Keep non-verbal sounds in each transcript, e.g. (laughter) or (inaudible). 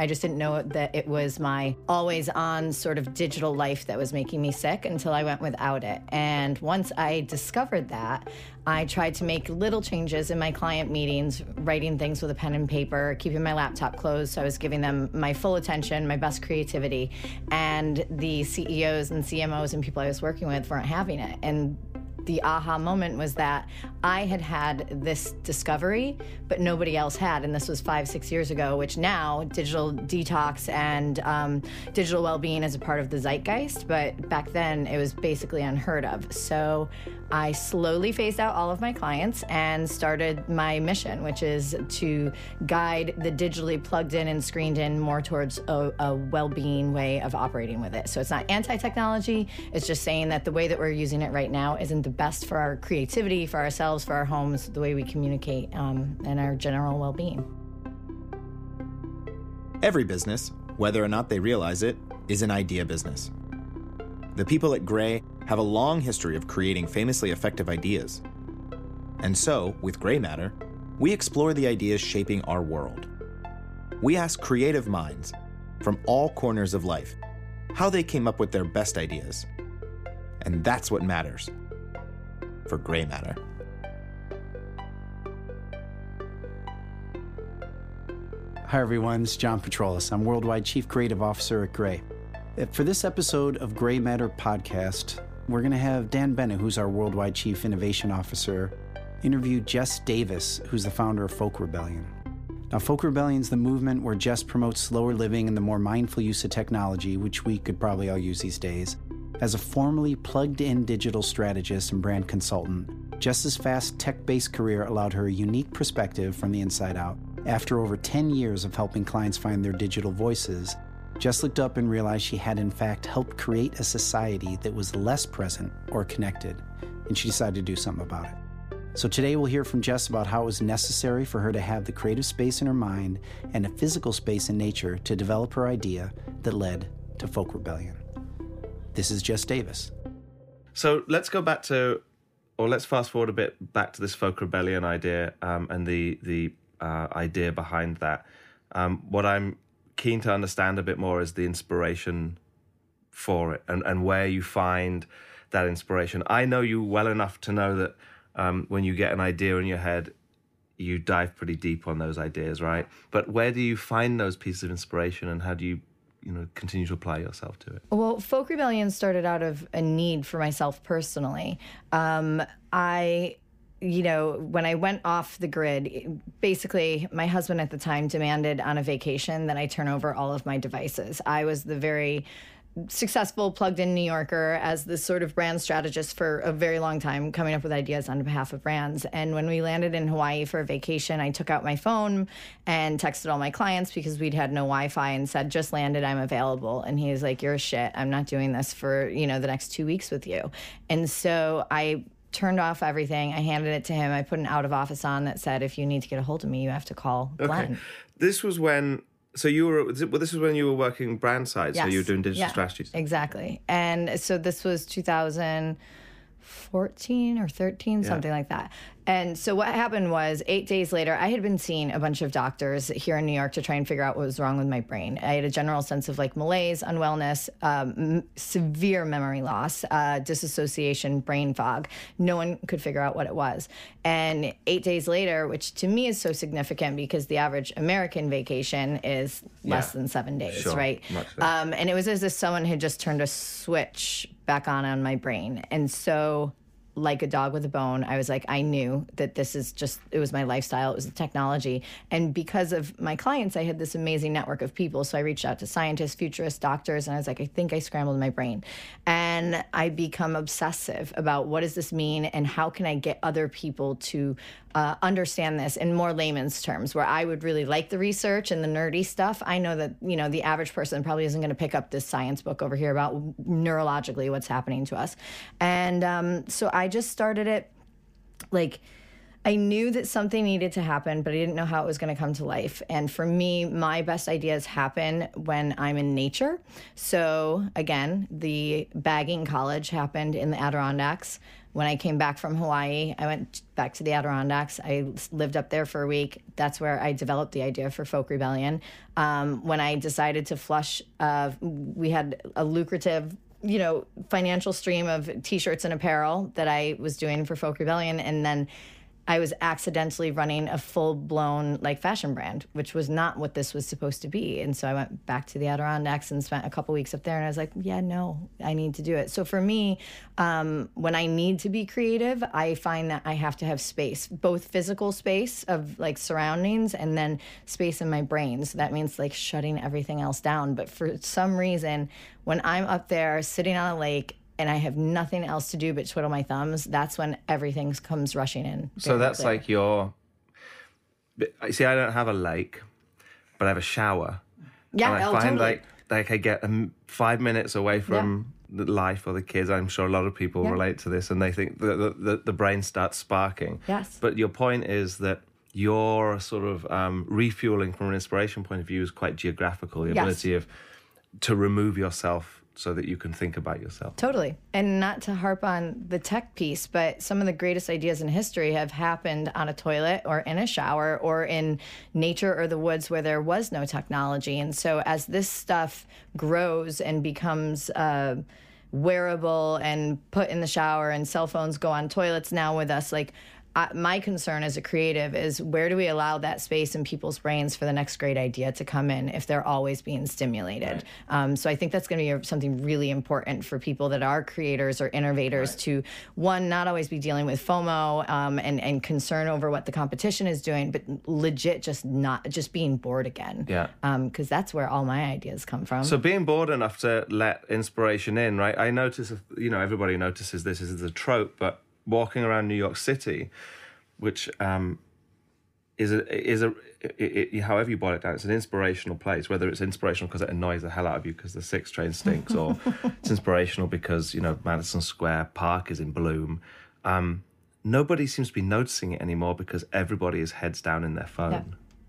I just didn't know that it was my always on sort of digital life that was making me sick until I went without it. And once I discovered that, I tried to make little changes in my client meetings, writing things with a pen and paper, keeping my laptop closed. So I was giving them my full attention, my best creativity. And the CEOs and CMOs and people I was working with weren't having it. And the aha moment was that I had had this discovery, but nobody else had. And this was five, six years ago, which now digital detox and um, digital well being is a part of the zeitgeist. But back then it was basically unheard of. So I slowly phased out all of my clients and started my mission, which is to guide the digitally plugged in and screened in more towards a, a well being way of operating with it. So it's not anti technology, it's just saying that the way that we're using it right now isn't the best for our creativity, for ourselves, for our homes, the way we communicate, um, and our general well being. Every business, whether or not they realize it, is an idea business. The people at Grey have a long history of creating famously effective ideas. And so, with Grey Matter, we explore the ideas shaping our world. We ask creative minds from all corners of life how they came up with their best ideas. And that's what matters for Grey Matter. Hi, everyone. It's John Patroulis. I'm Worldwide Chief Creative Officer at Grey. Uh, for this episode of Grey Matter Podcast, we're going to have Dan Bennett, who's our Worldwide Chief Innovation Officer, interview Jess Davis, who's the founder of Folk Rebellion. Now, Folk Rebellion is the movement where Jess promotes slower living and the more mindful use of technology, which we could probably all use these days. As a formerly plugged in digital strategist and brand consultant, Jess's fast tech based career allowed her a unique perspective from the inside out. After over 10 years of helping clients find their digital voices, Jess looked up and realized she had, in fact, helped create a society that was less present or connected, and she decided to do something about it. So today we'll hear from Jess about how it was necessary for her to have the creative space in her mind and a physical space in nature to develop her idea that led to Folk Rebellion. This is Jess Davis. So let's go back to, or let's fast forward a bit back to this Folk Rebellion idea um, and the the uh, idea behind that. Um, what I'm keen to understand a bit more is the inspiration for it and, and where you find that inspiration. I know you well enough to know that um, when you get an idea in your head, you dive pretty deep on those ideas, right? But where do you find those pieces of inspiration and how do you you know continue to apply yourself to it well folk rebellion started out of a need for myself personally um, i you know, when I went off the grid, basically, my husband at the time demanded on a vacation that I turn over all of my devices. I was the very successful plugged in New Yorker as this sort of brand strategist for a very long time, coming up with ideas on behalf of brands. And when we landed in Hawaii for a vacation, I took out my phone and texted all my clients because we'd had no Wi Fi and said, just landed, I'm available. And he was like, You're a shit. I'm not doing this for, you know, the next two weeks with you. And so I turned off everything. I handed it to him. I put an out of office on that said, if you need to get a hold of me, you have to call Glenn. Okay. This was when. So you were well. This was when you were working brand side. Yes. So you were doing digital yeah, strategies. Exactly. And so this was 2014 or 13, yeah. something like that. And so what happened was eight days later, I had been seeing a bunch of doctors here in New York to try and figure out what was wrong with my brain. I had a general sense of like malaise, unwellness, um, m- severe memory loss, uh, disassociation, brain fog. No one could figure out what it was. And eight days later, which to me is so significant because the average American vacation is less yeah. than seven days, sure. right? Um, and it was as if someone had just turned a switch back on on my brain. And so like a dog with a bone. I was like, I knew that this is just, it was my lifestyle, it was the technology. And because of my clients, I had this amazing network of people. So I reached out to scientists, futurists, doctors, and I was like, I think I scrambled my brain. And I become obsessive about what does this mean and how can I get other people to uh, understand this in more layman's terms, where I would really like the research and the nerdy stuff. I know that, you know, the average person probably isn't going to pick up this science book over here about neurologically what's happening to us. And um, so I just started it like I knew that something needed to happen, but I didn't know how it was going to come to life. And for me, my best ideas happen when I'm in nature. So, again, the bagging college happened in the Adirondacks. When I came back from Hawaii, I went back to the Adirondacks. I lived up there for a week. That's where I developed the idea for Folk Rebellion. Um, when I decided to flush, uh, we had a lucrative you know financial stream of t-shirts and apparel that I was doing for Folk Rebellion. And then I was accidentally running a full blown like fashion brand, which was not what this was supposed to be. And so I went back to the Adirondacks and spent a couple weeks up there. And I was like, yeah, no, I need to do it. So for me, um, when I need to be creative, I find that I have to have space, both physical space of like surroundings and then space in my brain. So that means like shutting everything else down. But for some reason, when I'm up there sitting on a lake and I have nothing else to do but twiddle my thumbs, that's when everything comes rushing in. So that's clear. like your. See, I don't have a lake, but I have a shower. Yeah, and I oh, find totally. like like I get um, five minutes away from yeah. the life or the kids. I'm sure a lot of people yeah. relate to this, and they think the, the the brain starts sparking. Yes. But your point is that your sort of um, refueling from an inspiration point of view is quite geographical. The yes. ability of to remove yourself so that you can think about yourself. Totally. And not to harp on the tech piece, but some of the greatest ideas in history have happened on a toilet or in a shower or in nature or the woods where there was no technology. And so as this stuff grows and becomes uh, wearable and put in the shower and cell phones go on toilets now with us, like I, my concern as a creative is where do we allow that space in people's brains for the next great idea to come in if they're always being stimulated? Right. Um, so I think that's going to be something really important for people that are creators or innovators right. to one not always be dealing with FOMO um, and and concern over what the competition is doing, but legit just not just being bored again. Yeah, because um, that's where all my ideas come from. So being bored enough to let inspiration in, right? I notice, you know, everybody notices this is a trope, but walking around New York City, which um, is a is a it, it, however you boil it down, it's an inspirational place. Whether it's inspirational because it annoys the hell out of you because the six train stinks, or (laughs) it's inspirational because you know Madison Square Park is in bloom. Um, nobody seems to be noticing it anymore because everybody is heads down in their phone. Yeah.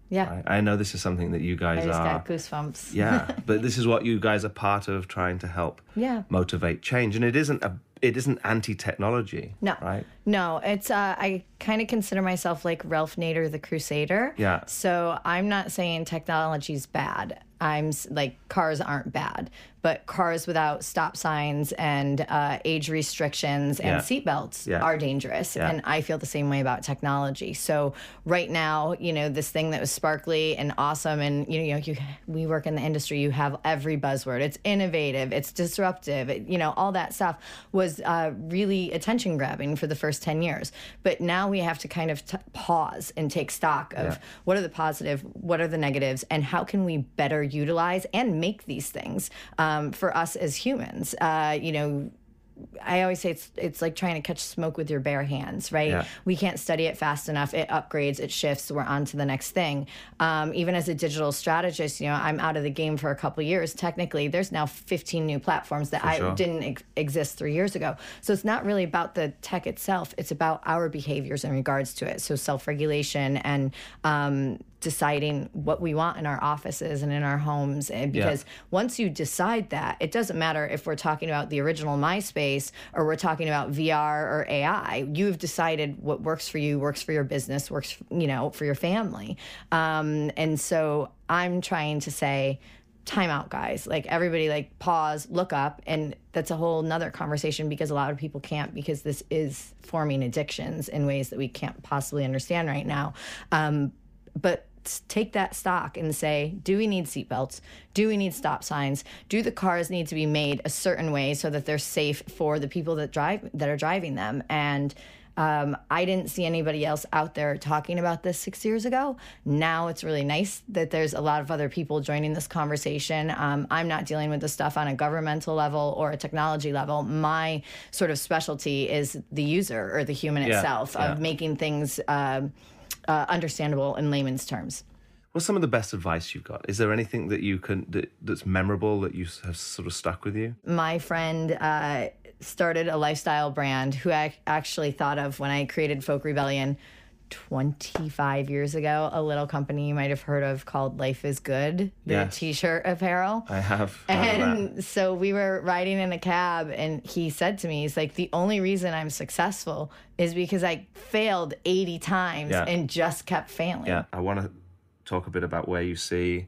Yeah. Right? I know this is something that you guys I just are. got goosebumps. yeah, (laughs) but this is what you guys are part of trying to help yeah. motivate change, and it isn't a it isn't anti-technology. No, right? No, it's uh, I kind of consider myself like Ralph Nader, the Crusader. Yeah. So I'm not saying technology's bad. I'm like cars aren't bad, but cars without stop signs and uh, age restrictions and yeah. seatbelts yeah. are dangerous. Yeah. And I feel the same way about technology. So right now, you know, this thing that was sparkly and awesome, and you know, you, we work in the industry. You have every buzzword. It's innovative. It's disruptive. It, you know, all that stuff was uh, really attention grabbing for the first ten years. But now we have to kind of t- pause and take stock of what are the positive, what are the negatives, and how can we better utilize and make these things um, for us as humans. Uh, you know, I always say it's it's like trying to catch smoke with your bare hands, right? Yeah. We can't study it fast enough. It upgrades, it shifts. We're on to the next thing. Um, even as a digital strategist, you know, I'm out of the game for a couple years. Technically, there's now 15 new platforms that for I sure. didn't ex- exist three years ago. So it's not really about the tech itself. It's about our behaviors in regards to it. So self-regulation and um, deciding what we want in our offices and in our homes. And because Yeah. once you decide that, it doesn't matter if we're talking about the original MySpace or we're talking about VR or AI. You've decided what works for you, works for your business, works, you know, for your family. Um, and so I'm trying to say, time out guys like everybody like pause look up and that's a whole nother conversation because a lot of people can't because this is forming addictions in ways that we can't possibly understand right now um, but take that stock and say do we need seatbelts do we need stop signs do the cars need to be made a certain way so that they're safe for the people that drive that are driving them and um, I didn't see anybody else out there talking about this six years ago. Now it's really nice that there's a lot of other people joining this conversation. Um, I'm not dealing with this stuff on a governmental level or a technology level. My sort of specialty is the user or the human Yeah, itself yeah. of making things um uh, understandable in layman's terms. What's some of the best advice you've got? Is there anything that you can that, that's memorable that you have sort of stuck with you? my friend uh, started a lifestyle brand who I actually thought of when I created Folk Rebellion 25 years ago, a little company you might have heard of called Life is Good, the Yes. t shirt apparel. I have. heard of that. And so we were riding in a cab, and he said to me, He's like, the only reason I'm successful is because I failed 80 times Yeah. and just kept failing. Yeah, I want to talk a bit about where you see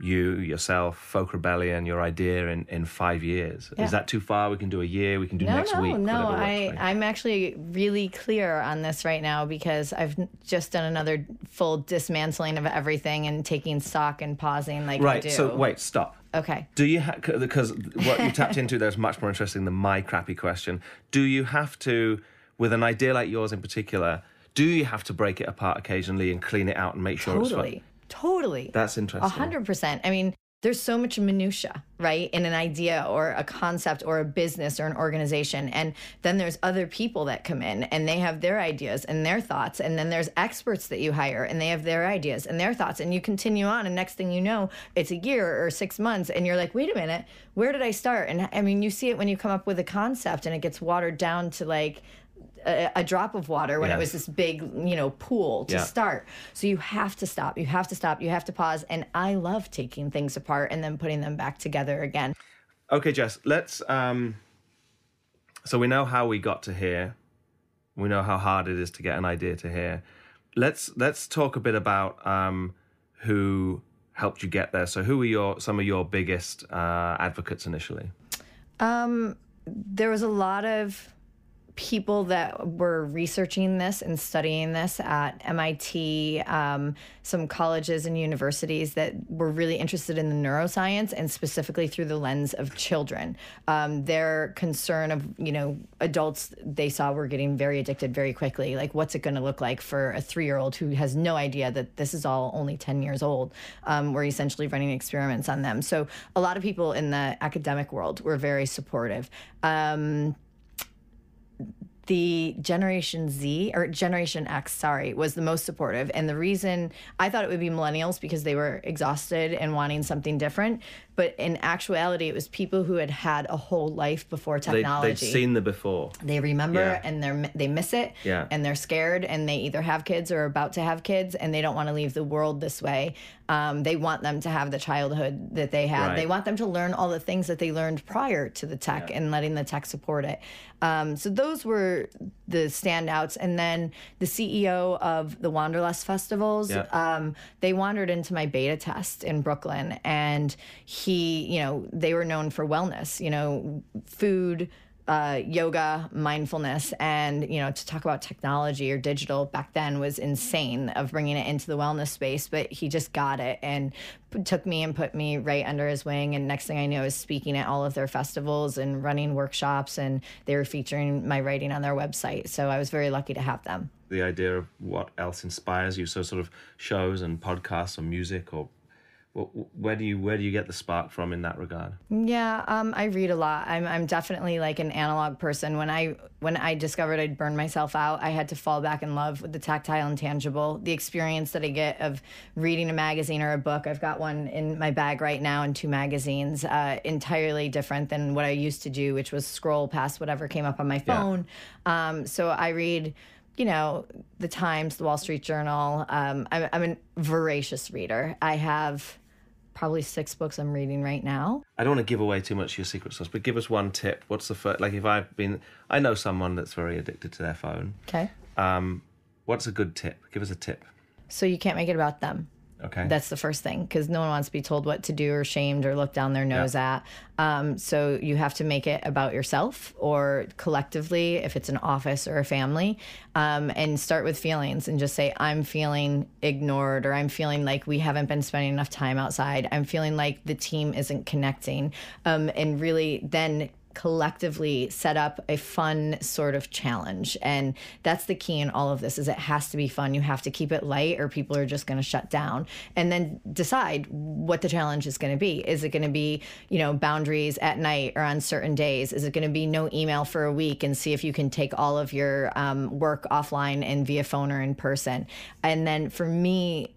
you yourself, Folk Rebellion, your idea in, in five years. Yeah. Is that too far? We can do a year. We can do No, next no, week. no. I. I'm actually really clear on this right now because I've just done another full dismantling of everything and taking stock and pausing like right. So wait, stop. Okay. Do you have because what you tapped (laughs) into there is much more interesting than my crappy question. Do you have to, with an idea like yours in particular, do you have to break it apart occasionally and clean it out and make sure it's Totally. fun? Totally. That's A interesting. hundred percent. I mean, there's so much minutia, right, in an idea or a concept or a business or an organization, and then there's other people that come in and they have their ideas and their thoughts, and then there's experts that you hire and they have their ideas and their thoughts, and you continue on, and next thing you know, it's a year or six months, and you're like, wait a minute, where did I start? And I mean, you see it when you come up with a concept and it gets watered down to like a, a drop of water when it was this big, you know, pool to Yeah. start. So you have to stop. You have to stop. You have to pause. And I love taking things apart and then putting them back together again. Okay, Jess, let's. Um, so we know how we got to here. We know how hard it is to get an idea to here. Let's let's talk a bit about um, who helped you get there. So, who were your some of your biggest uh, advocates initially? Um, There was a lot of people that were researching this and studying this at MIT, um, some colleges and universities that were really interested in the neuroscience and specifically through the lens of children. Um, their concern of, you know, adults they saw were getting very addicted very quickly. Like, what's it going to look like for a three year old who has no idea that this is all only 10 years old? Um, we're essentially running experiments on them. So, a lot of people in the academic world were very supportive. Um, the Generation Z or Generation X, sorry, was the most supportive. And the reason I thought it would be millennials because they were exhausted and wanting something different. But in actuality, it was people who had had a whole life before They, technology. They, have seen the before. They remember Yeah. and they're they miss it Yeah. and they're scared and they either have kids or are about to have kids and they don't want to leave the world this way. Um, they want them to have the childhood that they had. Right. They want them to learn all the things that they learned prior to the tech and letting the tech support it. Um, so those were the standouts. And then the CEO of the Wanderlust festivals, Yeah. um, they wandered into my beta test in Brooklyn, and he, you know, they were known for wellness, you know, food, uh, yoga, mindfulness, and you know, to talk about technology or digital back then was insane of bringing it into the wellness space. But he just got it and p- took me and put me right under his wing. And next thing I knew, know, is speaking at all of their festivals and running workshops, and they were featuring my writing on their website. So I was very lucky to have them. The idea of what else inspires you. So, sort of shows and podcasts or music or. Wh- Where do you where do you get the spark from in that regard? Yeah, um, I read a lot. I'm I'm definitely like an analog person. When I when I discovered I'd burned myself out, I had to fall back in love with the tactile and tangible. The experience that I get of reading a magazine or a book. I've got one in my bag right now and two magazines. Uh, entirely different than what I used to do, which was scroll past whatever came up on my phone. Um, so I read. You know, the Times, the Wall Street Journal. Um, I'm, I'm a voracious reader. I have probably six books I'm reading right now. I don't want to give away too much of your secret sauce, but give us one tip. What's the first? Like, if I've been, I know someone that's very addicted to their phone. Okay. Um, what's a good tip? Give us a tip. So you can't make it about them. Okay. That's the first thing because no one wants to be told what to do or shamed or look down their nose at. Um, so you have to make it about yourself or collectively, if it's an office or a family, um, and start with feelings and just say, I'm feeling ignored or I'm feeling like we haven't been spending enough time outside. I'm feeling like the team isn't connecting. Um, and really then collectively set up a fun sort of challenge. And that's the key in all of this is it has to be fun. You have to keep it light or people are just going to shut down and then decide what the challenge is going to be. Is it going to be you know boundaries at night or on certain days? Is it going to be no email for a week and see if you can take all of your um, work offline and via phone or in person? And then for me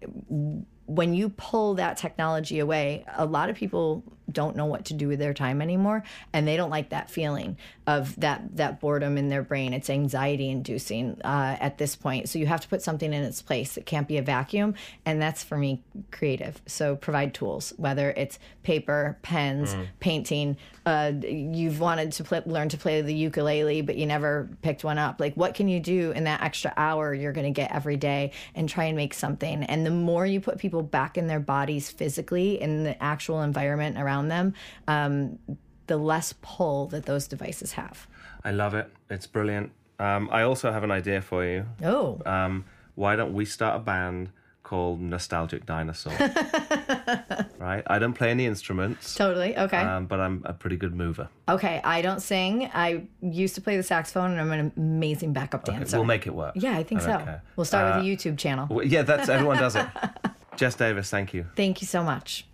when you pull that technology away, a lot of people don't know what to do with their time anymore and they don't like that feeling of that that boredom in their brain. It's anxiety inducing uh, at this point. So you have to put something in its place. It can't be a vacuum and that's for me creative. So provide tools whether it's paper pens mm. painting uh, you've wanted to play, learn to play the ukulele but you never picked one up. Like what can you do in that extra hour you're going to get every day and try and make something? And the more you put people back in their bodies physically in the actual environment around them um, the less pull that those devices have i love it it's brilliant um, i also have an idea for you oh um, why don't we start a band called Nostalgic Dinosaur. (laughs) right? I don't play any instruments. Totally. Okay. Um, but I'm a pretty good mover. Okay. I don't sing. I used to play the saxophone and I'm an amazing backup dancer. Okay, we'll make it work. Yeah, I think so. We'll start uh, with a YouTube channel. Well, yeah, that's everyone does it. (laughs) Jess Davis, thank you. Thank you so much.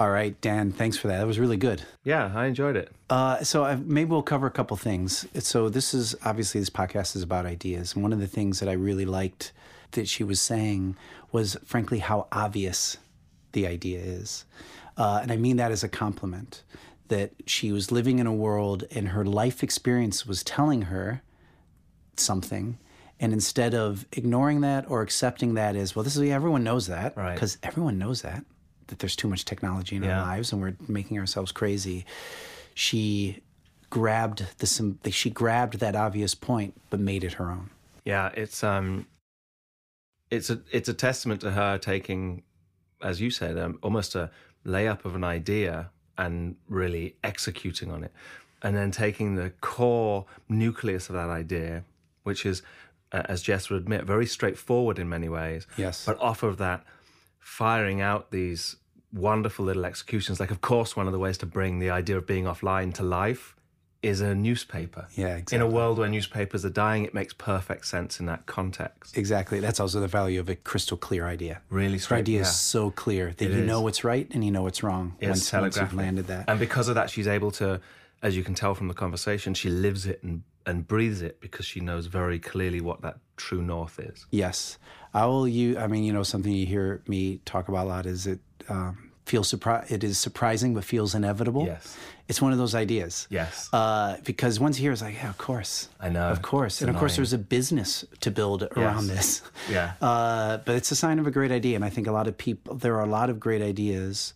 All right, Dan, thanks for that. That was really good. Yeah, I enjoyed it. Uh, so I've, maybe we'll cover a couple things. So this is obviously this podcast is about ideas, and one of the things that I really liked that she was saying was, frankly, how obvious the idea is. Uh, and I mean that as a compliment that she was living in a world and her life experience was telling her something. And instead of ignoring that or accepting that as, well, this is everyone knows that, Right. because right. everyone knows that, that there's too much technology in yeah. our lives and we're making ourselves crazy. She grabbed the she grabbed that obvious point but made it her own. Yeah, it's um it's a it's a testament to her taking, as you said, um, almost a layup of an idea and really executing on it, and then taking the core nucleus of that idea, which is, uh, as Jess would admit, very straightforward in many ways. Yes. But off of that, firing out these wonderful little executions. Like, of course, one of the ways to bring the idea of being offline to life is a newspaper. Yeah, exactly. In a world where newspapers are dying, it makes perfect sense in that context. Exactly. That's also the value of a crystal clear idea. Really straight. idea yeah. is so clear that it you is. know what's right and you know what's wrong it's once, once you've landed that. And because of that, she's able to, as you can tell from the conversation, she lives it and, and breathes it because she knows very clearly what that true north is. Yes. I will you I mean, you know, something you hear me talk about a lot is it um, feels surpri- it is surprising but feels inevitable. Yes. It's one of those ideas. Yes. Uh, because once you hear it's like, yeah, of course. I know. Of course. And annoying. of course there's a business to build around yes. this. Yeah. (laughs) Uh, but it's a sign of a great idea. And I think a lot of people there are a lot of great ideas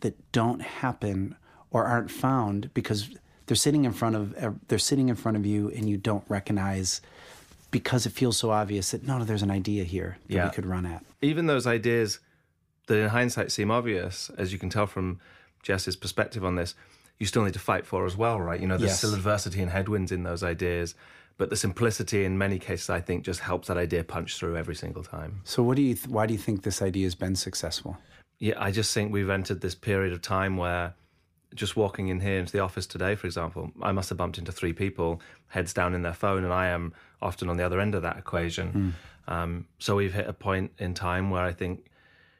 that don't happen or aren't found because they're sitting in front of uh, they're sitting in front of you and you don't recognize because it feels so obvious that no, no there's an idea here that yeah. we could run at. Even those ideas that in hindsight seem obvious, as you can tell from Jess's perspective on this, you still need to fight for as well, right? You know, there's yes. still adversity and headwinds in those ideas, but the simplicity in many cases, I think, just helps that idea punch through every single time. So, what do you? Th- why do you think this idea has been successful? Yeah, I just think we've entered this period of time where just walking in here into the office today, for example, I must have bumped into three people, heads down in their phone, and I am often on the other end of that equation. Mm. Um, so we've hit a point in time where I think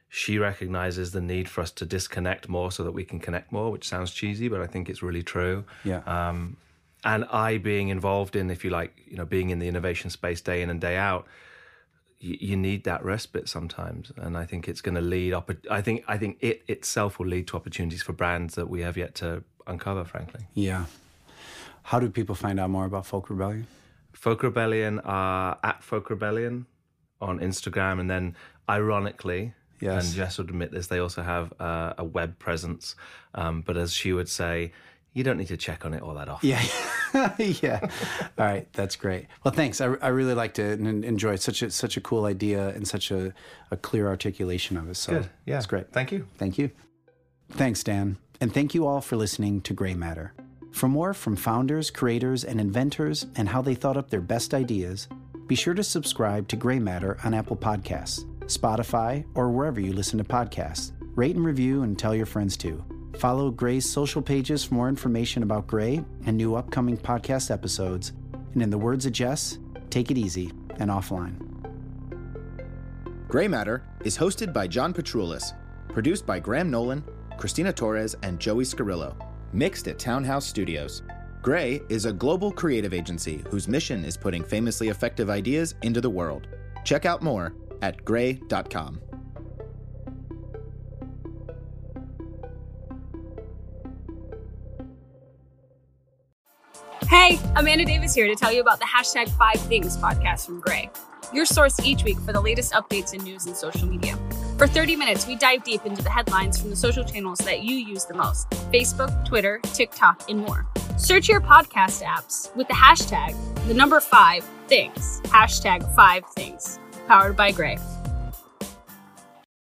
she recognizes the need for us to disconnect more so that we can connect more, which sounds cheesy, but I think it's really true. Yeah. Um, and I being involved in, if you like, you know, being in the innovation space day in and day out, you, you need that respite sometimes, and I think it's going to lead up. I think I think it itself will lead to opportunities for brands that we have yet to uncover. Frankly, yeah. How do people find out more about Folk Rebellion? Folk Rebellion are at Folk Rebellion on Instagram, and then ironically, Yes. And Jess would admit this. They also have uh, a web presence, um, but as she would say, you don't need to check on it all that often. Yeah, (laughs) yeah. All right, that's great. Well, thanks. I, I really liked it and enjoyed such a such a cool idea and such a, a clear articulation of it. So Good. Yeah, it's great. Thank you. Thank you. Thanks, Dan, and thank you all for listening to Grey Matter. For more from founders, creators, and inventors and how they thought up their best ideas, be sure to subscribe to Grey Matter on Apple Podcasts. Spotify, or wherever you listen to podcasts. Rate and review and tell your friends too. Follow Grey's social pages for more information about Grey and new upcoming podcast episodes. And in the words of Jess, take it easy and offline. Grey Matter is hosted by John Patroulis, produced by Graham Nolan, Christina Torres, and Joey Scarillo, mixed at Townhouse Studios. Grey is a global creative agency whose mission is putting famously effective ideas into the world. Check out more at grey.com. Hey, Amanda Davis here to tell you about the hashtag Five Things podcast from Grey, your source each week for the latest updates in news and social media. For 30 minutes, we dive deep into the headlines from the social channels that you use the most Facebook, Twitter, TikTok, and more. Search your podcast apps with the hashtag, the number five things, hashtag five things, powered by Grey.